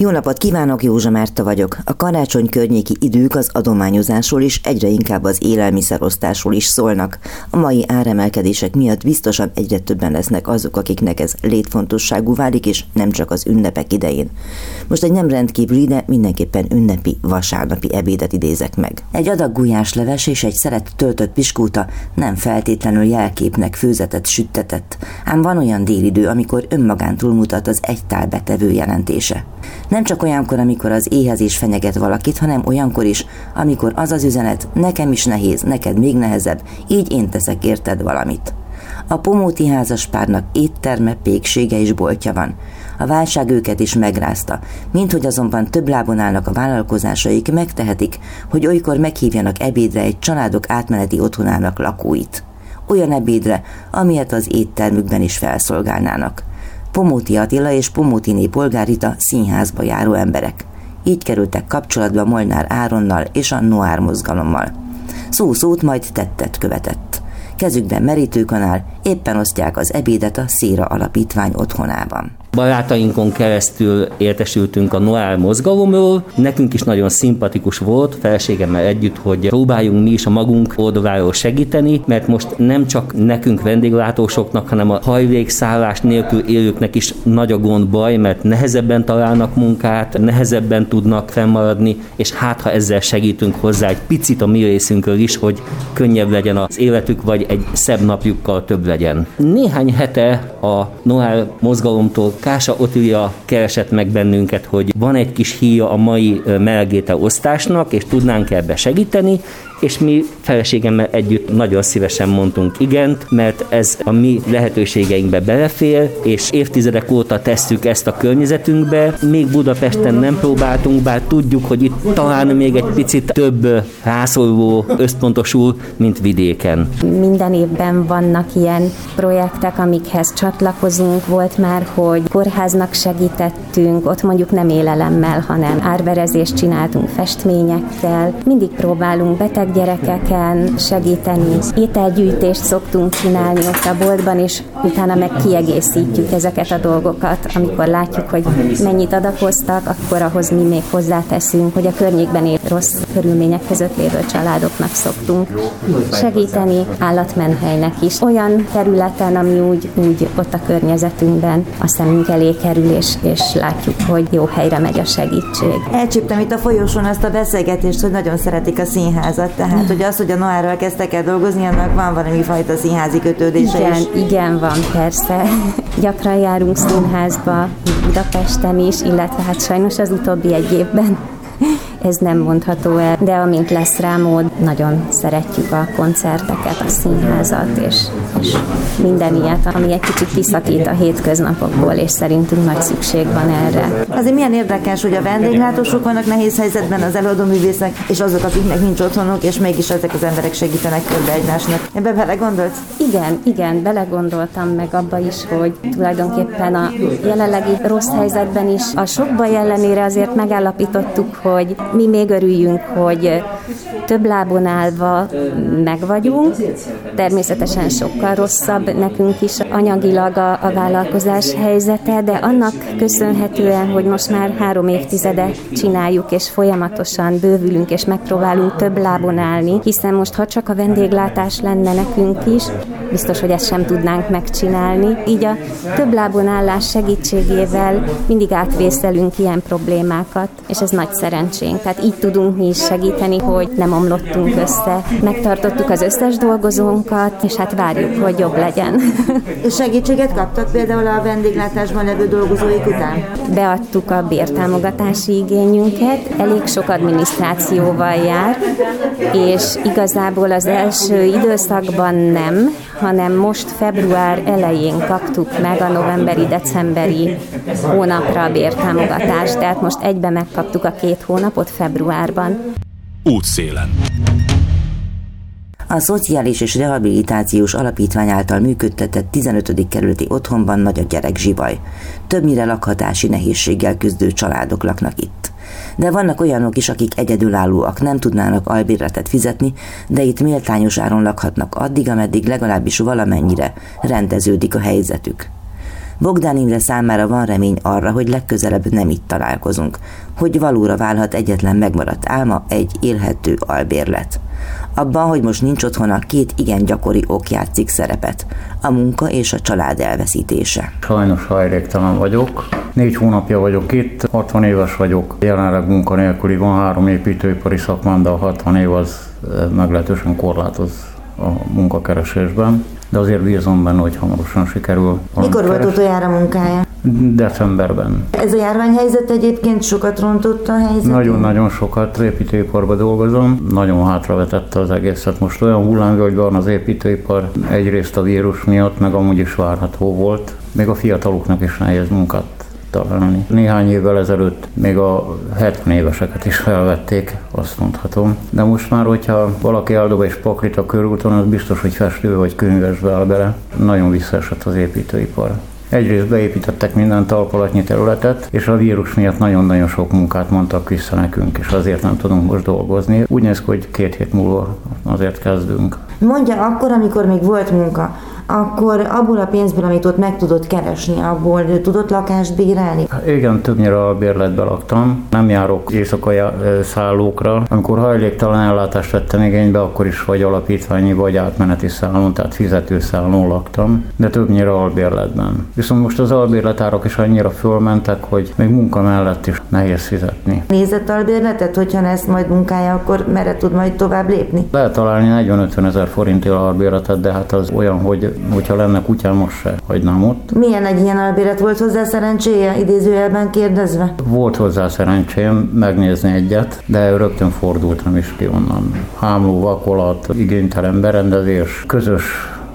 Jó napot kívánok, Józsa Márta vagyok. A karácsony környéki idők az adományozásról is egyre inkább az élelmiszerosztásról is szólnak. A mai áremelkedések miatt biztosan egyre többen lesznek azok, akiknek ez létfontosságú válik, és nem csak az ünnepek idején. Most egy nem rendkívüli, de mindenképpen ünnepi vasárnapi ebédet idézek meg. Egy adag gulyásleves és egy szeret töltött piskóta nem feltétlenül jelképnek főzetett süttetett, ám van olyan délidő, amikor önmagán túlmutat az egy tál betevő jelentése. Nem csak olyankor, amikor az éhezés fenyeget valakit, hanem olyankor is, amikor az az üzenet, nekem is nehéz, neked még nehezebb, így én teszek érted valamit. A pomóti házaspárnak étterme, péksége és boltja van. A válság őket is megrázta, mint hogy azonban több lábon állnak a vállalkozásaik, megtehetik, hogy olykor meghívjanak ebédre egy családok átmeneti otthonának lakóit. Olyan ebédre, amilyet az éttermükben is felszolgálnának. Pomóti Attila és Pomótiné polgárita színházba járó emberek. Így kerültek kapcsolatba Molnár Áronnal és a Noár mozgalommal. Szó-szót majd tettet követett. Kezükben merítőkanál, éppen osztják az ebédet a Széra Alapítvány otthonában barátainkon keresztül értesültünk a Noál mozgalomról. Nekünk is nagyon szimpatikus volt feleségemmel együtt, hogy próbáljunk mi is a magunk oldaláról segíteni, mert most nem csak nekünk vendéglátósoknak, hanem a hajlékszállás nélkül élőknek is nagy a gond baj, mert nehezebben találnak munkát, nehezebben tudnak fennmaradni, és hát ha ezzel segítünk hozzá egy picit a mi részünkről is, hogy könnyebb legyen az életük, vagy egy szebb napjukkal több legyen. Néhány hete a Noál mozgalomtól Kása Otilia keresett meg bennünket, hogy van egy kis híja a mai melgéte osztásnak, és tudnánk ebbe segíteni, és mi feleségemmel együtt nagyon szívesen mondtunk igent, mert ez a mi lehetőségeinkbe belefér, és évtizedek óta tesszük ezt a környezetünkbe. Még Budapesten nem próbáltunk, bár tudjuk, hogy itt talán még egy picit több rászoruló összpontosul, mint vidéken. Minden évben vannak ilyen projektek, amikhez csatlakozunk. Volt már, hogy kórháznak segítettünk, ott mondjuk nem élelemmel, hanem árverezést csináltunk festményekkel. Mindig próbálunk beteg gyerekeken segíteni. Ételgyűjtést szoktunk csinálni ott a boltban, és utána meg kiegészítjük ezeket a dolgokat. Amikor látjuk, hogy mennyit adakoztak, akkor ahhoz mi még hozzáteszünk, hogy a környékben él rossz körülmények között lévő családoknak szoktunk segíteni, állatmenhelynek is. Olyan területen, ami úgy, úgy ott a környezetünkben a szemünk elé kerül, és, és látjuk, hogy jó helyre megy a segítség. Elcsíptem itt a folyosón azt a beszélgetést, hogy nagyon szeretik a színházat, tehát hogy az, hogy a Noárral kezdtek el dolgozni, annak van valami fajta színházi kötődése igen, is. Igen, van persze. Gyakran járunk színházba, Budapesten is, illetve hát sajnos az utóbbi egy évben ez nem mondható el, de amint lesz rá mód, nagyon szeretjük a koncerteket, a színházat, és, és minden ilyet, ami egy kicsit kiszakít a hétköznapokból, és szerintünk nagy szükség van erre. Azért milyen érdekes, hogy a vendéglátósok vannak nehéz helyzetben, az előadó művészek, és azok, akiknek nincs otthonuk, és mégis ezek az emberek segítenek körbe egymásnak. Ebbe belegondolsz? Igen, igen, belegondoltam meg abba is, hogy tulajdonképpen a jelenlegi rossz helyzetben is a sok baj ellenére azért megállapítottuk, hogy mi még örüljünk, hogy több lábon állva meg vagyunk. Természetesen sokkal rosszabb nekünk is anyagilag a, a vállalkozás helyzete, de annak köszönhetően, hogy most már három évtizede csináljuk, és folyamatosan bővülünk, és megpróbálunk több lábon állni, hiszen most ha csak a vendéglátás lenne nekünk is, biztos, hogy ezt sem tudnánk megcsinálni. Így a több lábon állás segítségével mindig átvészelünk ilyen problémákat, és ez nagy szerencsénk. Tehát így tudunk mi is segíteni, hogy nem omlottunk össze. Megtartottuk az összes dolgozónkat, és hát várjuk, hogy jobb legyen. És segítséget kaptak például a vendéglátásban levő dolgozóik után? Beadtuk a bértámogatási igényünket, elég sok adminisztrációval jár, és igazából az első időszakban nem, hanem most február elején kaptuk meg a novemberi-decemberi hónapra a bértámogatást, tehát most egybe megkaptuk a két hónapot februárban. Útszélen. A Szociális és Rehabilitációs Alapítvány által működtetett 15. kerületi otthonban nagy a gyerek zsibaj. Többnyire lakhatási nehézséggel küzdő családok laknak itt. De vannak olyanok is, akik egyedülállóak, nem tudnának albérletet fizetni, de itt méltányos áron lakhatnak addig, ameddig legalábbis valamennyire rendeződik a helyzetük. Bogdán Imre számára van remény arra, hogy legközelebb nem itt találkozunk, hogy valóra válhat egyetlen megmaradt álma egy élhető albérlet. Abban, hogy most nincs otthona, két igen gyakori ok játszik szerepet. A munka és a család elveszítése. Sajnos hajléktalan vagyok. Négy hónapja vagyok itt, 60 éves vagyok. Jelenleg munkanélküli van három építőipari szakmán, de a 60 év az eh, meglehetősen korlátoz a munkakeresésben de azért bízom benne, hogy hamarosan sikerül. Mikor volt utoljára munkája? Decemberben. Ez a járványhelyzet egyébként sokat rontott a helyzet? Nagyon-nagyon sokat. Építőiparban dolgozom. Nagyon hátravetette az egészet. Most olyan hullámvölgy van az építőipar. Egyrészt a vírus miatt, meg amúgy is várható volt. Még a fiataloknak is nehéz munkát találni. Néhány évvel ezelőtt még a 70 éveseket is felvették, azt mondhatom. De most már, hogyha valaki eldob egy paklit a körúton, az biztos, hogy festő vagy könyvesbe áll bele. Nagyon visszaesett az építőipar. Egyrészt beépítettek minden talpalatnyi területet, és a vírus miatt nagyon-nagyon sok munkát mondtak vissza nekünk, és azért nem tudunk most dolgozni. Úgy néz ki, hogy két hét múlva azért kezdünk. Mondja akkor, amikor még volt munka, akkor abból a pénzből, amit ott meg tudott keresni, abból tudott lakást bérelni? Igen, többnyire a bérletbe laktam. Nem járok éjszakai szállókra. Amikor hajléktalan ellátást vettem igénybe, akkor is vagy alapítványi, vagy átmeneti szállón, tehát fizető szállón laktam, de többnyire albérletben. Viszont most az albérletárak is annyira fölmentek, hogy még munka mellett is nehéz fizetni. Nézett albérletet, hogyha lesz majd munkája, akkor merre tud majd tovább lépni? Lehet találni 40-50 ezer forintért albérletet, de hát az olyan, hogy hogyha lenne kutyám, most se hagynám ott. Milyen egy ilyen albélet volt hozzá szerencséje, idézőjelben kérdezve? Volt hozzá szerencsém megnézni egyet, de rögtön fordultam is ki onnan. Hámló, vakolat, igénytelen berendezés, közös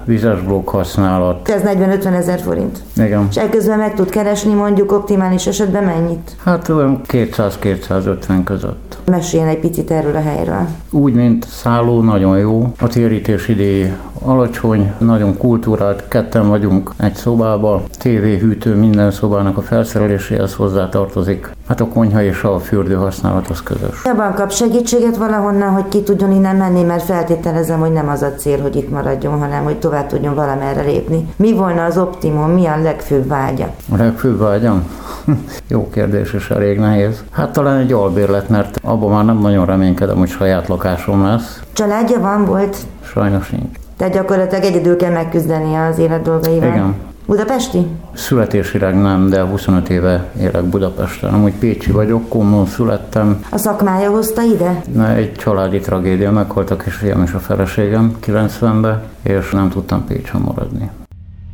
vizes blokk használat. Ez 40-50 ezer forint. Igen. És ekközben meg tud keresni mondjuk optimális esetben mennyit? Hát olyan 200-250 között. Meséljen egy picit erről a helyről. Úgy, mint szálló, nagyon jó. A térítés idé alacsony, nagyon kultúrált, ketten vagyunk egy szobába, TV, hűtő, minden szobának a felszereléséhez hozzá tartozik. Hát a konyha és a fürdő használat az közös. Jobban kap segítséget valahonnan, hogy ki tudjon innen menni, mert feltételezem, hogy nem az a cél, hogy itt maradjon, hanem hogy tovább tudjon valamerre lépni. Mi volna az optimum, mi a legfőbb vágya? A legfőbb vágyam? Jó kérdés, és elég nehéz. Hát talán egy albérlet, mert abban már nem nagyon reménykedem, hogy saját lakásom lesz. Családja van, volt? Sajnos nincs. Tehát gyakorlatilag egyedül kell megküzdeni az élet dolgaival. Igen. Budapesti? Születésileg nem, de 25 éve élek Budapesten. Amúgy Pécsi vagyok, Komlón születtem. A szakmája hozta ide? Na, egy családi tragédia, meghaltak is fiam és a feleségem 90-ben, és nem tudtam Pécsen maradni.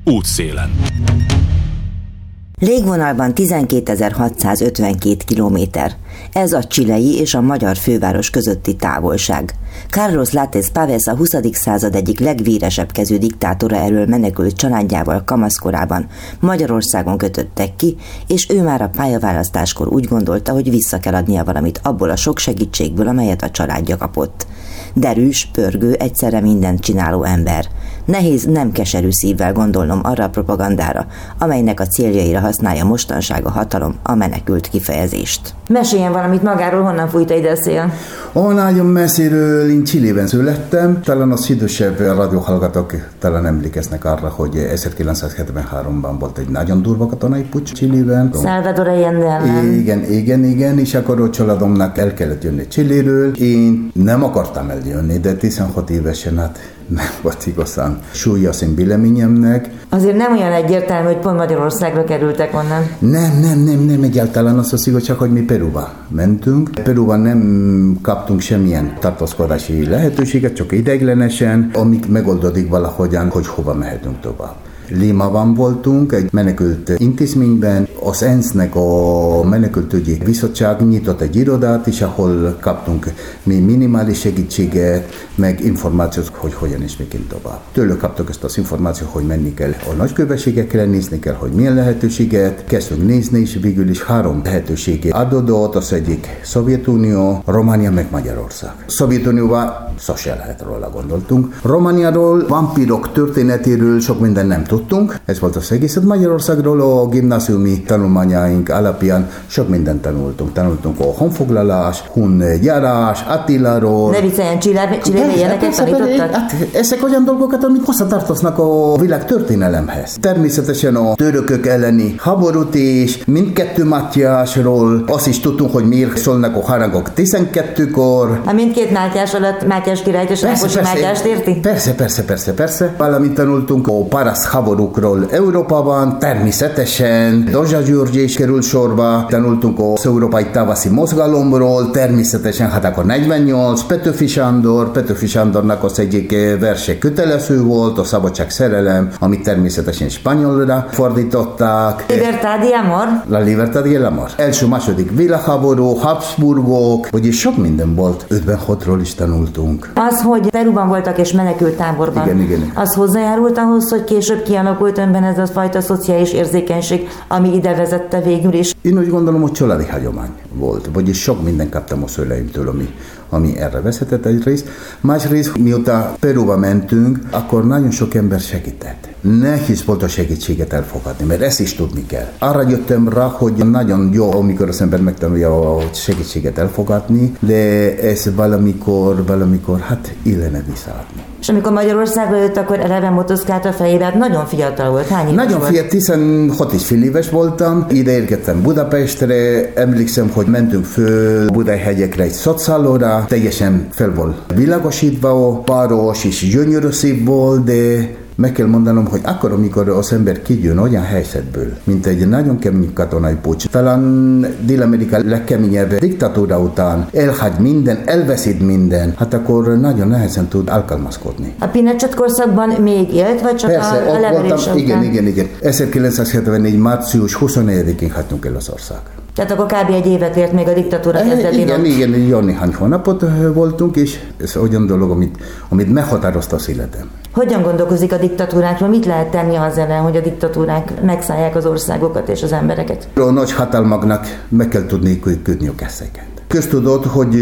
Útszélen. Légvonalban 12.652 kilométer. Ez a csilei és a magyar főváros közötti távolság. Carlos Látes Pávez a 20. század egyik legvéresebb kezű diktátora erről menekült családjával kamaszkorában Magyarországon kötöttek ki, és ő már a pályaválasztáskor úgy gondolta, hogy vissza kell adnia valamit abból a sok segítségből, amelyet a családja kapott. Derűs, pörgő, egyszerre mindent csináló ember. Nehéz nem keserű szívvel gondolnom arra a propagandára, amelynek a céljaira használja mostanság a hatalom a menekült kifejezést. Meséljen valamit magáról, honnan fújta ide a szél? Ó, nagyon messziről, én Csillében születtem. Talán az idősebb radiohallgatók talán emlékeznek arra, hogy 1973-ban volt egy nagyon durva katonai pucs Csillében. Salvador Allende Igen, igen, igen, és akkor a családomnak el kellett jönni Csilléről. Én nem akartam eljönni, de 16 évesen hát nem volt igazán súlya az én véleményemnek. Azért nem olyan egyértelmű, hogy pont Magyarországra kerültek onnan. Nem, nem, nem, nem egyáltalán az az csak hogy mi Peruba mentünk. Peruban nem kaptunk semmilyen tartózkodási lehetőséget, csak ideiglenesen, amik megoldódik valahogyan, hogy hova mehetünk tovább. Limában voltunk, egy menekült intézményben. Az ENSZ-nek a menekültügyi bizottság nyitott egy irodát, és ahol kaptunk mi minimális segítséget, meg információt, hogy hogyan és miként tovább. Tőlük kaptuk ezt az információt, hogy menni kell a nagykövetségekre, nézni kell, hogy milyen lehetőséget. Kezdtünk nézni, és végül is három lehetőséget adódott, az egyik Szovjetunió, Románia, meg Magyarország. Szovjetunióban szose lehet róla gondoltunk. Romániáról, vampírok történetéről sok minden nem tudtunk, ez volt az egész. Magyarországról a gimnáziumi tanulmányaink alapján sok mindent tanultunk. Tanultunk a honfoglalás, hun gyárás, Attiláról. Ne vicceljen, ilyeneket tanítottad? Hát, ezek olyan dolgokat, amik hozzatartoznak a világ történelemhez. Természetesen a törökök elleni háborút is, mindkettő Mátyásról, azt is tudtunk, hogy miért szólnak a harangok 12-kor. A mindkét Mátyás alatt Mátyás királyt és Rákosi Mátyást érti? Persze, persze, persze, persze. Valamint tanultunk a parasz háborúkról Európában, természetesen Dozsa György is került sorba, tanultunk az európai tavaszi mozgalomról, természetesen hát akkor 48, Petőfi Sándor, Petőfi Sándornak az egyik verse kötelező volt, a Szabadság szerelem, amit természetesen spanyolra fordították. Libertad y amor. La Libertad y el amor. Első, második világháború, Habsburgok, vagyis sok minden volt. 56-ról is tanultunk. Az, hogy Peruban voltak és menekült táborban, Igen, igen. az hozzájárult ahhoz, hogy később kialakult önben ez a fajta szociális érzékenység, ami ide vezette végül is. Én úgy gondolom, hogy családi hagyomány volt, vagyis sok minden kaptam a szüleimtől, ami, ami erre vezetett egyrészt. Másrészt, mióta Peruba mentünk, akkor nagyon sok ember segített. Nehéz volt a segítséget elfogadni, mert ezt is tudni kell. Arra jöttem rá, hogy nagyon jó, amikor az ember megtanulja a segítséget elfogadni, de ez valamikor, valamikor, hát illene visszaadni. És amikor Magyarországra jött, akkor eleve motoszkált a fejébe, hát nagyon fiatal volt. Hány éves Nagyon volt? fiatal, 16 és fél éves voltam, ide érkeztem Budapestre, emlékszem, hogy mentünk föl Budai-hegyekre egy szociálóra, teljesen fel volt világosítva a város, és gyönyörű szép volt, de meg kell mondanom, hogy akkor, amikor az ember kijön olyan helyzetből, mint egy nagyon kemény katonai pucs, talán Dél-Amerika legkeményebb diktatúra után elhagy minden, elveszít minden, hát akkor nagyon nehezen tud alkalmazkodni. A Pinochet korszakban még élt, vagy csak Persze, a, a ott voltam, igen, igen, igen. 1974. március 24-én hagytunk el az ország. Tehát akkor kb. egy évet ért még a diktatúra kezdetén. Igen, igen, jó néhány hónapot ö, voltunk, és ez olyan dolog, amit, amit meghatározta az életem. Hogyan gondolkozik a diktatúrákról? Mit lehet tenni az ellen, hogy a diktatúrák megszállják az országokat és az embereket? A nagy hatalmaknak meg kell tudni kötni a kezeket. Köztudott, hogy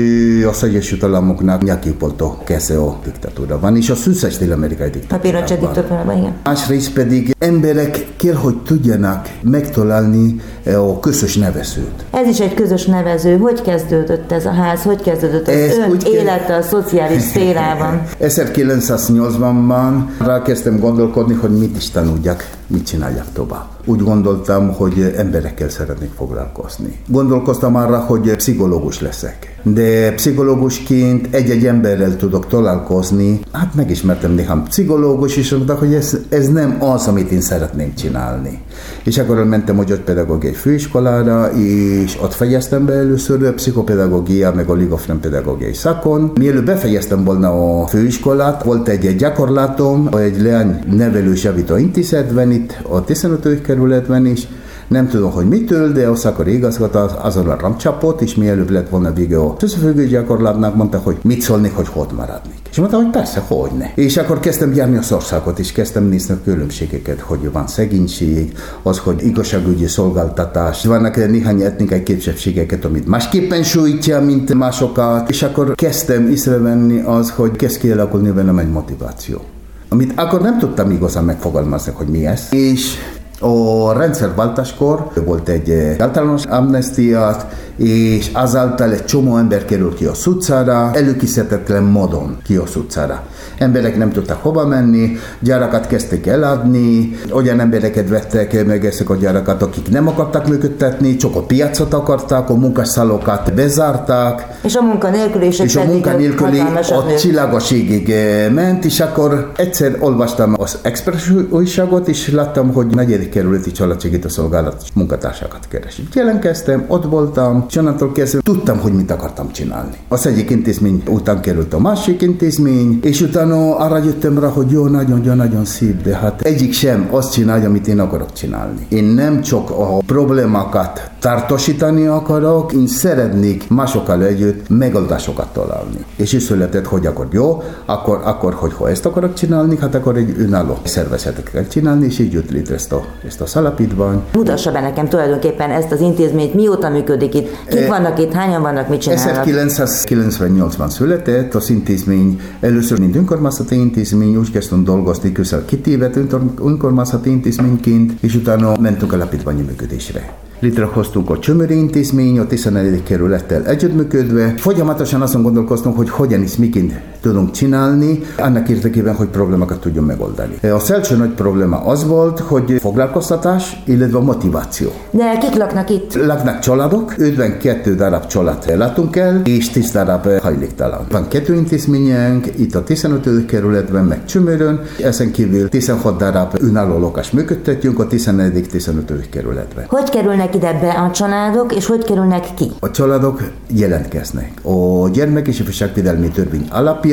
az Egyesült Államoknak nyaki volt a a diktatúra van, és az összes dél-amerikai A diktatúra Pinochet diktatúrában, igen. Másrészt pedig emberek kell, hogy tudjanak megtalálni a közös nevezőt. Ez is egy közös nevező. Hogy kezdődött ez a ház? Hogy kezdődött az Ez ön úgy kell- élete a szociális szférában? 1980-ban rákezdtem gondolkodni, hogy mit is tanuljak, mit csináljak tovább. Úgy gondoltam, hogy emberekkel szeretnék foglalkozni. Gondolkoztam arra, hogy pszichológus leszek. De pszichológusként egy-egy emberrel tudok találkozni. Hát megismertem néhány pszichológus, és mondta, hogy ez, ez nem az, amit én szeretném csinálni. És akkor mentem a gyógypedagógiai főiskolára, és ott fejeztem be először a pszichopedagógia, meg a ligofrempedagógiai szakon. Mielőtt befejeztem volna a főiskolát, volt egy gyakorlatom, egy leány nevelős javító intézetben itt, a 15. kerületben is, nem tudom, hogy mitől, de a szakor igazgató azon a ramcsapott, és mielőbb lett volna vége a összefüggő gyakorlatnak, mondta, hogy mit szólnék, hogy hogy maradnék. És mondta, hogy persze, hogy ne. És akkor kezdtem járni az országot, és kezdtem nézni a különbségeket, hogy van szegénység, az, hogy igazságügyi szolgáltatás, vannak néhány etnikai kisebbségeket, amit másképpen sújtja, mint másokat, és akkor kezdtem észrevenni az, hogy kezd kialakulni velem egy motiváció amit akkor nem tudtam igazán megfogalmazni, hogy mi ez. És a rendszerváltáskor volt egy eh, általános amnestiát, és azáltal egy csomó ember került ki a utcára, előkészítetlen módon ki a utcára. Emberek nem tudtak hova menni, gyárakat kezdtek eladni, olyan embereket vettek meg ezek a gyárakat, akik nem akartak működtetni, csak a piacot akarták, a munkasszalokat bezárták, És a munkanélküliség és a munkanélküli a csillagosségig eh, ment, és akkor egyszer olvastam az Express újságot, és láttam, hogy negyedik kerületi családsegítő szolgálat munkatársakat keresik. Jelentkeztem, ott voltam, és kezdve tudtam, hogy mit akartam csinálni. Az egyik intézmény után került a másik intézmény, és utána arra jöttem rá, hogy jó, nagyon, jó, nagyon szép, de hát egyik sem azt csinálja, amit én akarok csinálni. Én nem csak a problémákat tartosítani akarok, én szeretnék másokkal együtt megoldásokat találni. És is született, hogy akkor jó, akkor, akkor hogy ha ezt akarok csinálni, hát akkor egy önálló szervezetet kell csinálni, és így jött létre ezt a, ezt a szalapítvány. Mutassa be nekem tulajdonképpen ezt az intézményt, mióta működik itt, kik e, vannak itt, hányan vannak, mit csinálnak? 1998-ban született az intézmény, először mint önkormányzati intézmény, úgy kezdtünk dolgozni közel két évet önkormányzati intézményként, és utána mentünk alapítványi működésre. Létrehoztunk a Csömöri Intézmény, a 14. kerülettel együttműködve. Folyamatosan azon gondolkoztunk, hogy hogyan is miként tudunk csinálni, annak érdekében, hogy problémákat tudjunk megoldani. A első nagy probléma az volt, hogy foglalkoztatás, illetve motiváció. De kik laknak itt? Laknak családok, 52 darab család látunk el, és 10 darab hajléktalan. Van kettő intézményünk, itt a 15. kerületben, meg Csömörön, ezen kívül 16 darab önálló lakást működtetjünk a 14.-15. kerületben. Hogy kerülnek ide be a családok, és hogy kerülnek ki? A családok jelentkeznek. A gyermek és ifjúságvédelmi törvény alapján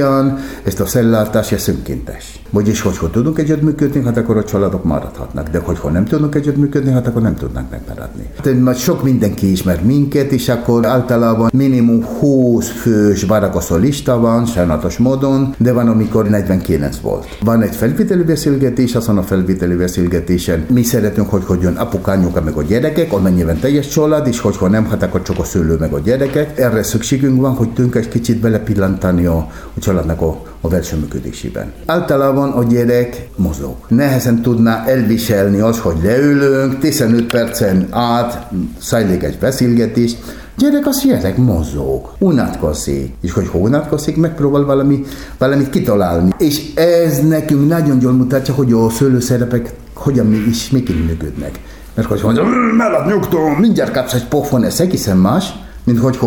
ezt a szellátás ez önkéntes. Vagyis, hogyha tudunk együttműködni, hát akkor a családok maradhatnak. De hogyha nem tudunk együttműködni, hát akkor nem tudnak megmaradni. Tehát már sok mindenki ismer minket, és akkor általában minimum 20 fős barakaszó lista van, sajnálatos módon, de van, amikor 49 volt. Van egy felvételi beszélgetés, azon a felvételi beszélgetésen mi szeretünk, hogy hogy jön apukányuka meg a gyerekek, amennyiben teljes család, és hogyha nem, hát akkor csak a szülő meg a gyerekek. Erre szükségünk van, hogy tudunk egy kicsit belepillantani a, a családnak a, a működésében. Általában a gyerek mozog. Nehezen tudná elviselni az, hogy leülünk, 15 percen át szájlik egy beszélgetést, Gyerek az gyerek mozog, unatkozik, és hogy unatkozik, megpróbál valami, valamit kitalálni. És ez nekünk nagyon jól mutatja, hogy a szőlőszerepek hogyan mi is, miként működnek. Mert hogy mondja, mellett nyugtó, mindjárt kapsz egy pofon, ez egészen más, mint hogy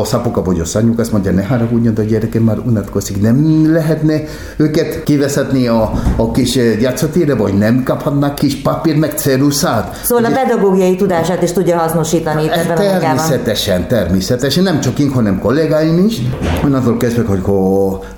a szapoka vagy a szanyuk azt mondja, ne haragudjon, a gyerekem már unatkozik. Nem lehetne őket kiveszetni a, a kis eh, játszatére, vagy nem kaphatnak kis papír meg ceruszát. Szóval a pedagógiai tudását is tudja hasznosítani itt ebben Természetesen, a természetesen. Nem csak én, hanem kollégáim is. Onnantól kezdve, hogy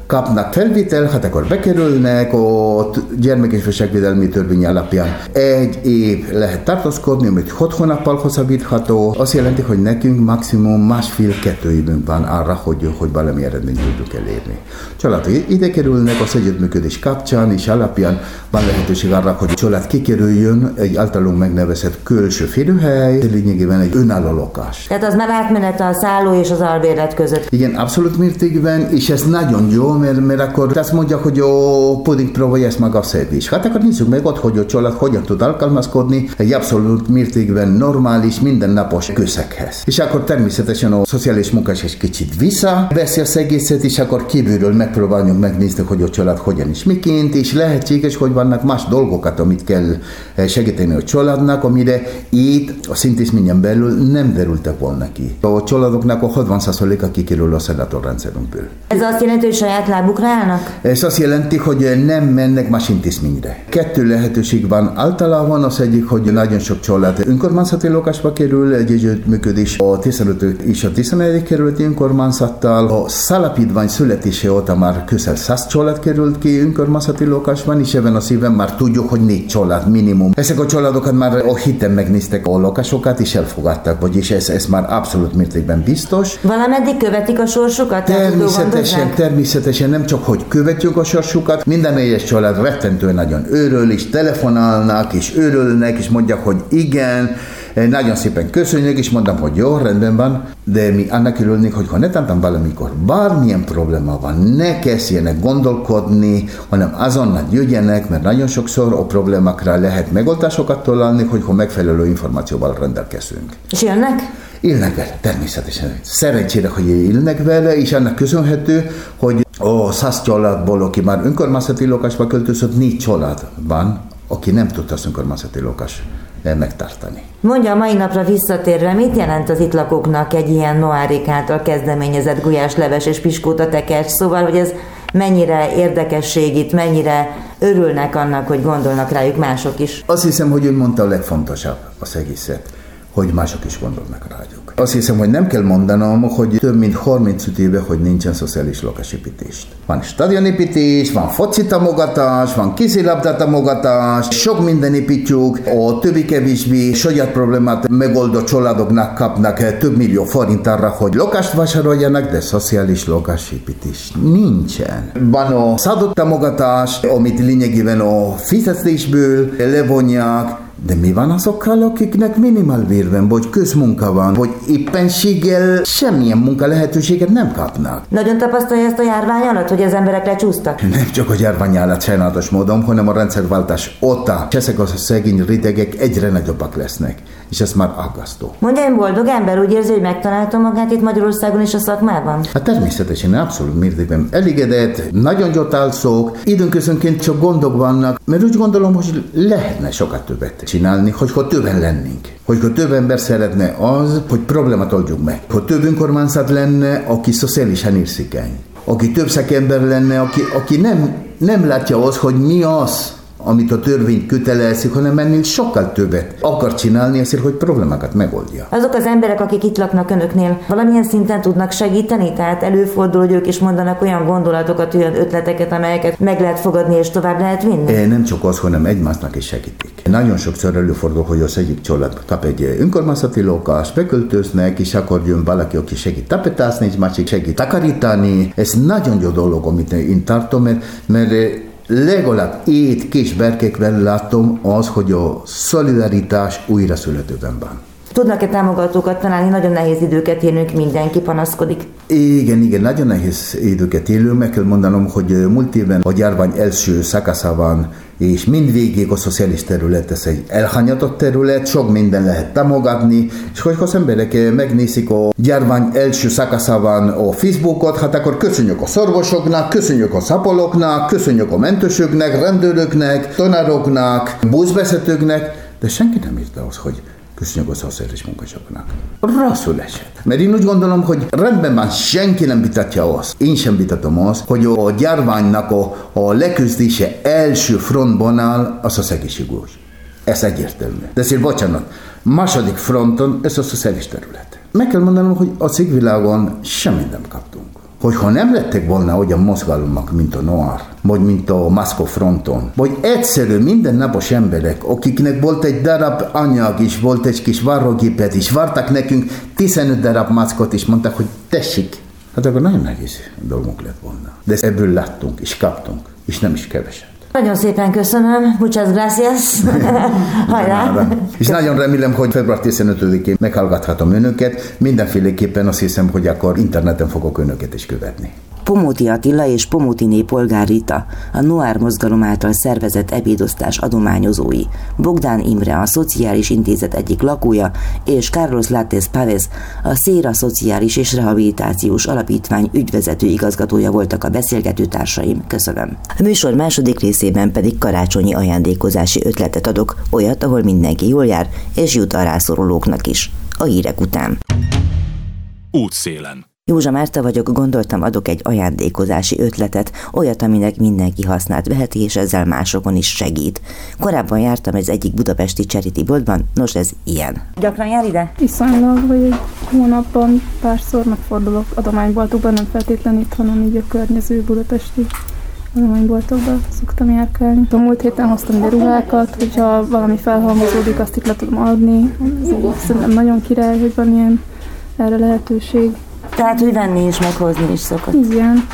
kapnak felvétel, hát akkor bekerülnek, ott gyermek és törvény alapján egy év lehet tartózkodni, amit 6 hónappal hosszabbítható. Azt jelenti, hogy nekünk maximum másfél-kettő időnk van arra, hogy, hogy valami eredményt tudjuk elérni. Családok ide kerülnek az együttműködés kapcsán, és alapján van lehetőség arra, hogy a család kikerüljön egy általunk megnevezett külső férőhely, lényegében egy önálló lakás. Tehát az már átmenet a szálló és az albérlet között. Igen, abszolút mértékben, és ez nagyon jó, mert, mert akkor azt mondja, hogy a puding próbálja ezt maga is. Hát akkor nézzük meg ott, hogy a család hogyan tud alkalmazkodni egy abszolút mértékben normális, mindennapos közeghez. És akkor természetesen a szociális munkás egy kicsit visszaveszi az egészet, és akkor kívülről megpróbáljuk megnézni, hogy a család hogyan is miként, és lehetséges, hogy vannak más dolgokat, amit kell eh, segíteni a családnak, amire itt a szintézményen belül nem derültek volna ki. A családoknak a 60%-a kikerül a szenátorrendszerünkből. Ez azt jelenti, hogy saját lábukra állnak? Ez azt jelenti, hogy nem mennek más intézményre. Kettő lehetőség van általában, az egyik, hogy nagyon sok család önkormányzati lakásba kerül, egy együttműködés a 15 és a 11. kerületi önkormányzattal. A szalapítvány születése óta már közel 100 család került ki önkormányzati lakásban, és ebben a szíven már tudjuk, hogy négy család minimum. Ezek a családokat már a hiten megnéztek a lakásokat, és elfogadtak, vagyis ez, ez már abszolút mértékben biztos. Valameddig követik a sorsukat? Természetesen, természetesen nem csak, hogy követjük a sorsukat, minden egyes család rettentően nagyon őröl, és telefonálnak, és őrölnek, és mondják, hogy igen, nagyon szépen köszönjük, és mondom, hogy jó, rendben van, de mi annak örülnék, hogy ha netán valamikor bármilyen probléma van, ne kezdjenek gondolkodni, hanem azonnal jöjjenek, mert nagyon sokszor a problémákra lehet megoldásokat találni, hogy ha megfelelő információval rendelkezünk. És jönnek? Élnek vele, természetesen. Szerencsére, hogy élnek vele, és annak köszönhető, hogy a száz családból, aki már önkormányzati lakásba költözött, négy család van, aki nem tudta az önkormányzati lakás megtartani. Mondja a mai napra visszatérve, mit jelent az itt lakóknak egy ilyen Noárik által kezdeményezett gulyásleves és piskóta tekercs? Szóval, hogy ez mennyire érdekesség itt, mennyire örülnek annak, hogy gondolnak rájuk mások is. Azt hiszem, hogy ön mondta a legfontosabb az egészet, hogy mások is gondolnak rájuk. Azt hiszem, hogy nem kell mondanom, hogy több mint 35 éve, hogy nincsen szociális lakásépítést. Van stadionépítés, van foci támogatás, van kézilabda támogatás, sok minden építjük, a többi kevésbé saját problémát megoldó családoknak kapnak több millió forint arra, hogy lakást vásároljanak, de szociális lakásépítés nincsen. Van a szadott támogatás, amit lényegében a fizetésből levonják, de mi van azokkal, akiknek minimálbér van, vagy közmunka van, vagy éppenséggel semmilyen munka lehetőséget nem kapnak? Nagyon tapasztalja ezt a járvány alatt, hogy az emberek lecsúsztak? Nem csak a járvány alatt sajnálatos módon, hanem a rendszerváltás óta. Ezek a szegény rétegek egyre nagyobbak lesznek és ez már aggasztó. Mondja, én boldog ember úgy érzi, hogy megtalálta magát itt Magyarországon és a szakmában? Hát természetesen abszolút mértékben elégedett, nagyon gyotálszók, időnközönként csak gondok vannak, mert úgy gondolom, hogy lehetne sokat többet csinálni, hogyha többen lennénk. Hogyha több ember szeretne az, hogy problémát oldjuk meg. Hogy több önkormányzat lenne, aki szociálisan érzékeny. Aki több szakember lenne, aki, aki nem, nem látja az, hogy mi az, amit a törvény kötelezik, hanem ennél sokkal többet akar csinálni azért, hogy problémákat megoldja. Azok az emberek, akik itt laknak önöknél, valamilyen szinten tudnak segíteni? Tehát előfordul, hogy ők is mondanak olyan gondolatokat, olyan ötleteket, amelyeket meg lehet fogadni és tovább lehet vinni? É, nem csak az, hanem egymásnak is segítik. Nagyon sokszor előfordul, hogy az egyik család kap egy önkormányzati lakást, beköltöznek, és akkor jön valaki, aki segít tapetázni, és másik segít takarítani. Ez nagyon jó dolog, amit én tartom, mert, mert legalább ét kis berkekben látom az, hogy a szolidaritás újra születőben van. Tudnak-e támogatókat találni? Nagyon nehéz időket élünk, mindenki panaszkodik. Igen, igen, nagyon nehéz időket élünk. Meg kell mondanom, hogy múlt évben a járvány első szakaszában és mindvégig a szociális terület, ez egy elhanyatott terület, sok minden lehet támogatni, és hogyha az emberek megnézik a járvány első szakaszában a Facebookot, hát akkor köszönjük a szorvosoknak, köszönjük a szapolóknak, köszönjük a mentősöknek, rendőröknek, tanároknak, buszvezetőknek, de senki nem írta az, hogy Köszönjük a szociális munkásoknak. Rosszul esett. Mert én úgy gondolom, hogy rendben van, senki nem vitatja azt. Én sem vitatom azt, hogy a gyárványnak a, a leküzdése első frontban áll az a szegészségügy. Ez egyértelmű. De azért bocsánat, második fronton ez a szociális terület. Meg kell mondanom, hogy a cégvilágon semmit nem kaptunk hogyha nem lettek volna olyan mozgalmak, mint a Noir, vagy mint a Maszko fronton, vagy egyszerű mindennapos emberek, akiknek volt egy darab anyag is, volt egy kis varrógépet is, vártak nekünk 15 darab maszkot is, mondták, hogy tessék, hát akkor nagyon nehéz dolgunk lett volna. De ebből láttunk, és kaptunk, és nem is keveset. Nagyon szépen köszönöm, muchas gracias. Hajrá! És nagyon remélem, hogy február 15-én meghallgathatom önöket. Mindenféleképpen azt hiszem, hogy akkor interneten fogok önöket is követni. Pomóti Attila és Pomótiné polgár Rita, a Noár mozgalom által szervezett ebédosztás adományozói, Bogdán Imre, a Szociális Intézet egyik lakója, és Carlos Látes Pávez, a Széra Szociális és Rehabilitációs Alapítvány ügyvezető igazgatója voltak a beszélgető társaim. Köszönöm. A műsor második részében pedig karácsonyi ajándékozási ötletet adok, olyat, ahol mindenki jól jár, és jut a rászorulóknak is. A hírek után. Útszélen. Józsa Márta vagyok, gondoltam adok egy ajándékozási ötletet, olyat, aminek mindenki használt veheti, és ezzel másokon is segít. Korábban jártam az egyik budapesti charity boltban, nos ez ilyen. Gyakran jár ide? Viszonylag, vagy egy hónapban párszor megfordulok adományboltokban, nem feltétlenül itt, hanem így a környező budapesti adományboltokba szoktam járkálni. A múlt héten hoztam ide ruhákat, hogyha valami felhalmozódik, azt itt le tudom adni. Szerintem nagyon király, hogy van ilyen erre lehetőség. Tehát, hogy venni és meghozni is szokott. Igen.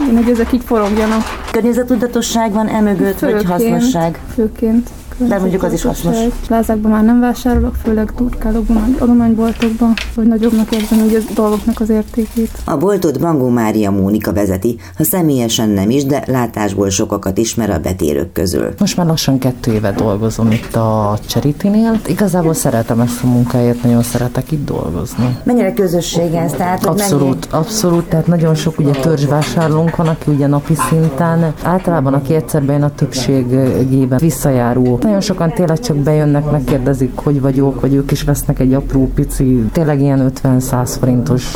Én, hogy ezek így forogjanak. Környezetudatosság van emögött, vagy hasznosság? Főként. De mondjuk az is hasznos. Plázákban már nem vásárolok, főleg turkálókban, adományboltokban, hogy nagyobbnak érzem hogy a dolgoknak az értékét. A boltot Bangó Mária Mónika vezeti, ha személyesen nem is, de látásból sokakat ismer a betérők közül. Most már lassan kettő éve dolgozom itt a Charity-nél. Igazából szeretem ezt a munkáért, nagyon szeretek itt dolgozni. Mennyire közösség ez? Tehát, abszolút, mennyi... abszolút, tehát nagyon sok ugye törzsvásárlónk van, aki ugye napi szinten, általában aki egyszer bejön a többségében visszajáró nagyon sokan tényleg csak bejönnek, megkérdezik, hogy vagyok, vagy ők is vesznek egy apró pici, tényleg ilyen 50-100 forintos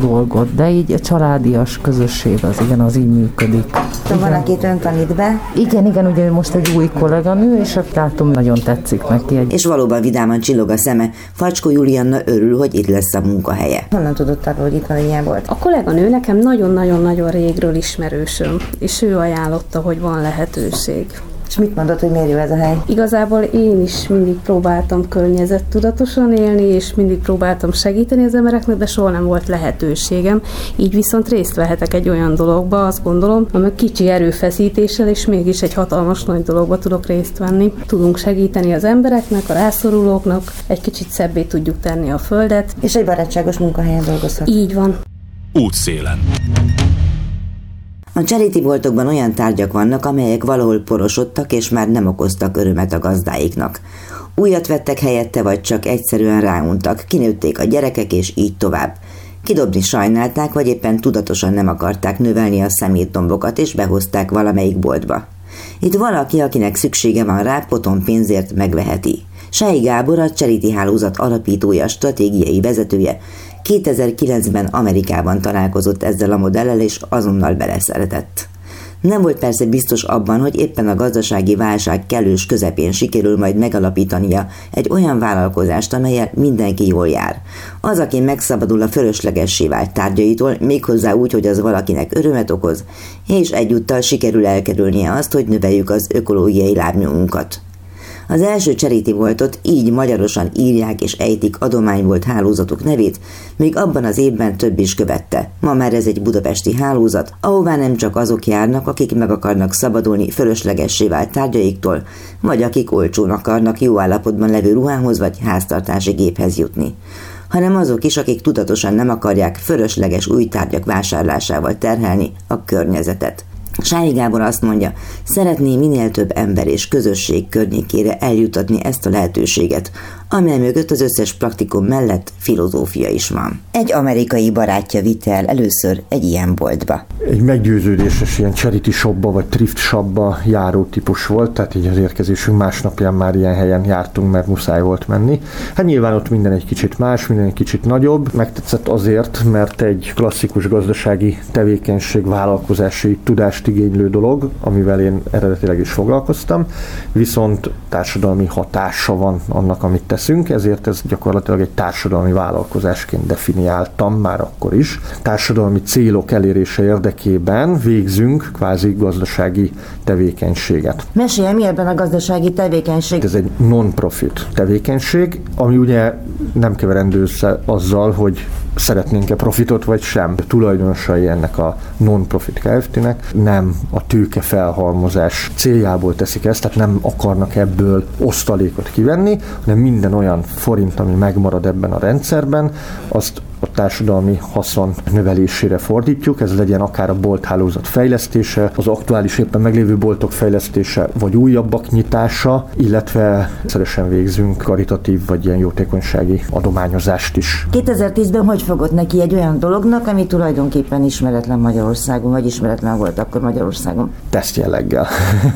dolgot, de így a családias közösség az igen, az így működik. De van, akit ön tanít be? Igen, igen, ugye most egy új kolléganő, és azt látom, nagyon tetszik neki. És valóban vidáman csillog a szeme. Facskó Julianna örül, hogy itt lesz a munkahelye. Honnan tudott arról, hogy itt van ilyen volt? A kolléganő nekem nagyon-nagyon-nagyon régről ismerősöm, és ő ajánlotta, hogy van lehetőség. És mit mondott, hogy miért jó ez a hely? Igazából én is mindig próbáltam környezettudatosan élni, és mindig próbáltam segíteni az embereknek, de soha nem volt lehetőségem. Így viszont részt vehetek egy olyan dologba, azt gondolom, ami kicsi erőfeszítéssel, és mégis egy hatalmas nagy dologba tudok részt venni. Tudunk segíteni az embereknek, a rászorulóknak, egy kicsit szebbé tudjuk tenni a földet. És egy barátságos munkahelyen dolgozhat. Így van. Útszélen. A charity boltokban olyan tárgyak vannak, amelyek valahol porosodtak és már nem okoztak örömet a gazdáiknak. Újat vettek helyette, vagy csak egyszerűen ráuntak, kinőtték a gyerekek, és így tovább. Kidobni sajnálták, vagy éppen tudatosan nem akarták növelni a szemétdombokat, és behozták valamelyik boltba. Itt valaki, akinek szüksége van rá, potom pénzért megveheti. Sái Gábor a Charity Hálózat alapítója, stratégiai vezetője, 2009-ben Amerikában találkozott ezzel a modellel, és azonnal beleszeretett. Nem volt persze biztos abban, hogy éppen a gazdasági válság kellős közepén sikerül majd megalapítania egy olyan vállalkozást, amelyel mindenki jól jár. Az, aki megszabadul a fölöslegessé vált tárgyaitól, méghozzá úgy, hogy az valakinek örömet okoz, és egyúttal sikerül elkerülnie azt, hogy növeljük az ökológiai lábnyumunkat. Az első cseréti voltot így magyarosan írják és ejtik adománybolt hálózatok nevét, még abban az évben több is követte. Ma már ez egy budapesti hálózat, ahová nem csak azok járnak, akik meg akarnak szabadulni fölöslegessé vált tárgyaiktól, vagy akik olcsón akarnak jó állapotban levő ruhához vagy háztartási géphez jutni hanem azok is, akik tudatosan nem akarják fölösleges új tárgyak vásárlásával terhelni a környezetet. Sári Gábor azt mondja, szeretné minél több ember és közösség környékére eljutatni ezt a lehetőséget, amely mögött az összes praktikum mellett filozófia is van. Egy amerikai barátja vitte el először egy ilyen boltba. Egy meggyőződéses ilyen charity shopba vagy thrift shopba járó típus volt, tehát így az érkezésünk másnapján már ilyen helyen jártunk, mert muszáj volt menni. Hát nyilván ott minden egy kicsit más, minden egy kicsit nagyobb. Megtetszett azért, mert egy klasszikus gazdasági tevékenység, vállalkozási tudást igénylő dolog, amivel én eredetileg is foglalkoztam, viszont társadalmi hatása van annak, amit teszünk, ezért ez gyakorlatilag egy társadalmi vállalkozásként definiáltam már akkor is. Társadalmi célok elérése érdekében végzünk kvázi gazdasági tevékenységet. Mesélj, mi ebben a gazdasági tevékenység? Ez egy non-profit tevékenység, ami ugye nem keverendő össze azzal, hogy szeretnénk-e profitot vagy sem. A tulajdonosai ennek a non-profit Kft-nek nem a tőke felhalmozás céljából teszik ezt, tehát nem akarnak ebből osztalékot kivenni, hanem minden olyan forint, ami megmarad ebben a rendszerben, azt társadalmi haszon növelésére fordítjuk, ez legyen akár a bolthálózat fejlesztése, az aktuális éppen meglévő boltok fejlesztése, vagy újabbak nyitása, illetve szeresen végzünk karitatív vagy ilyen jótékonysági adományozást is. 2010-ben hogy fogott neki egy olyan dolognak, ami tulajdonképpen ismeretlen Magyarországon, vagy ismeretlen volt akkor Magyarországon? Teszt jelleggel.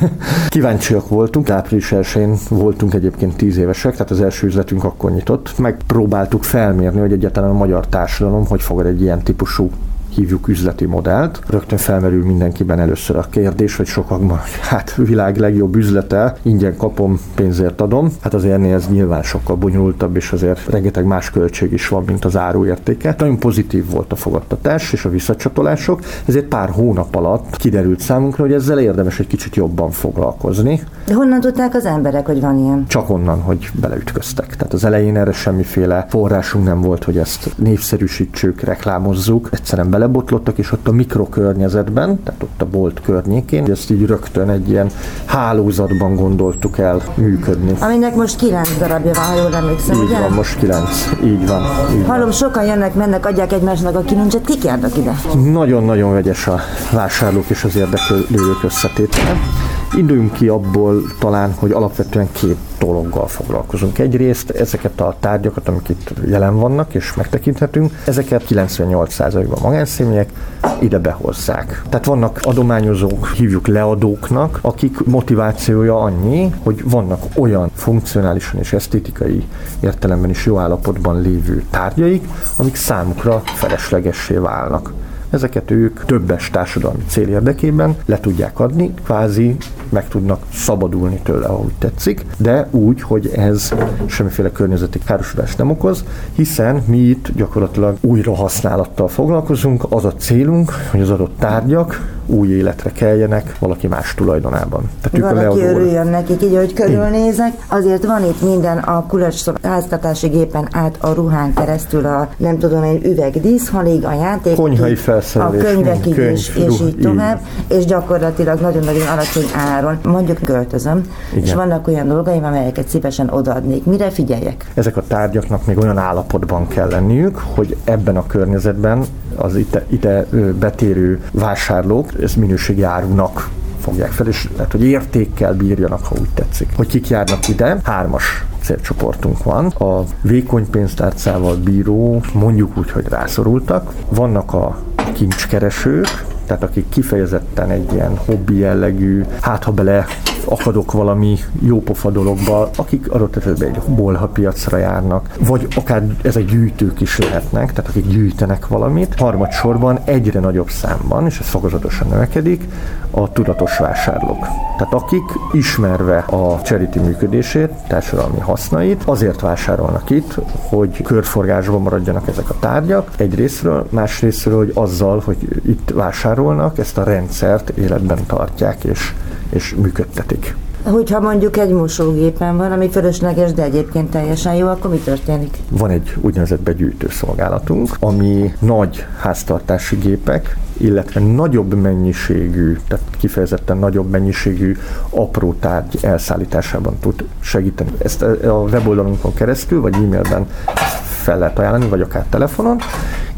Kíváncsiak voltunk, április 1 voltunk egyébként 10 évesek, tehát az első üzletünk akkor nyitott. Megpróbáltuk felmérni, hogy egyáltalán a magyar társadalom hogy fogad egy ilyen típusú hívjuk üzleti modellt. Rögtön felmerül mindenkiben először a kérdés, hogy sokakban, hát világ legjobb üzlete, ingyen kapom, pénzért adom. Hát azért ennél ez nyilván sokkal bonyolultabb, és azért rengeteg más költség is van, mint az áruértéke. Nagyon pozitív volt a fogadtatás és a visszacsatolások, ezért pár hónap alatt kiderült számunkra, hogy ezzel érdemes egy kicsit jobban foglalkozni. De honnan tudták az emberek, hogy van ilyen? Csak onnan, hogy beleütköztek. Tehát az elején erre semmiféle forrásunk nem volt, hogy ezt népszerűsítsük, reklámozzuk. Egyszerűen bele belebotlottak, és ott a mikrokörnyezetben, tehát ott a bolt környékén, ezt így rögtön egy ilyen hálózatban gondoltuk el működni. Aminek most kilenc darabja van, ha jól emlékszem, Így ugye? van, most kilenc. Így van. Így van. Hallom, sokan jönnek, mennek, adják egymásnak a kilincset, kik járnak ide? Nagyon-nagyon vegyes a vásárlók és az érdeklődők összetétele. Induljunk ki abból talán, hogy alapvetően két dologgal foglalkozunk. Egyrészt ezeket a tárgyakat, amik itt jelen vannak és megtekinthetünk, ezeket 98%-ban magánszemélyek ide behozzák. Tehát vannak adományozók, hívjuk leadóknak, akik motivációja annyi, hogy vannak olyan funkcionálisan és esztétikai értelemben is jó állapotban lévő tárgyaik, amik számukra feleslegessé válnak ezeket ők többes társadalmi cél érdekében le tudják adni, kvázi meg tudnak szabadulni tőle, ahogy tetszik, de úgy, hogy ez semmiféle környezeti károsodást nem okoz, hiszen mi itt gyakorlatilag újra használattal foglalkozunk, az a célunk, hogy az adott tárgyak új életre keljenek valaki más tulajdonában. Tehát valaki örüljön nekik, így, hogy körülnézek. Azért van itt minden a kulacs háztatási gépen át a ruhán keresztül a nem tudom én üvegdíszhalig, a játék, Konyhai felszerelés, a könyvekig könyv, és, és így tovább, így. és gyakorlatilag nagyon-nagyon alacsony áron. Mondjuk költözöm, Igen. és vannak olyan dolgaim, amelyeket szívesen odaadnék. Mire figyeljek? Ezek a tárgyaknak még olyan állapotban kell lenniük, hogy ebben a környezetben az ide, ide betérő vásárlók ez minőségi árunak fogják fel, és lehet, hogy értékkel bírjanak, ha úgy tetszik. Hogy kik járnak ide? Hármas célcsoportunk van. A vékony pénztárcával bíró, mondjuk úgy, hogy rászorultak. Vannak a kincskeresők, tehát akik kifejezetten egy ilyen hobbi jellegű, hát ha bele akadok valami jópofa dologba, akik adott esetben egy bolha piacra járnak, vagy akár ezek gyűjtők is lehetnek, tehát akik gyűjtenek valamit. Harmadsorban egyre nagyobb számban, és ez fokozatosan növekedik, a tudatos vásárlók. Tehát akik ismerve a charity működését, társadalmi hasznait, azért vásárolnak itt, hogy körforgásban maradjanak ezek a tárgyak, egyrésztről, másrésztről, hogy azzal, hogy itt vásárolnak, ezt a rendszert életben tartják és, és működtetik. Hogyha mondjuk egy mosógépen van, ami fölösleges, de egyébként teljesen jó, akkor mi történik? Van egy úgynevezett begyűjtő szolgálatunk, ami nagy háztartási gépek, illetve nagyobb mennyiségű, tehát kifejezetten nagyobb mennyiségű apró tárgy elszállításában tud segíteni. Ezt a weboldalunkon keresztül, vagy e-mailben fel lehet ajánlani, vagy akár telefonon,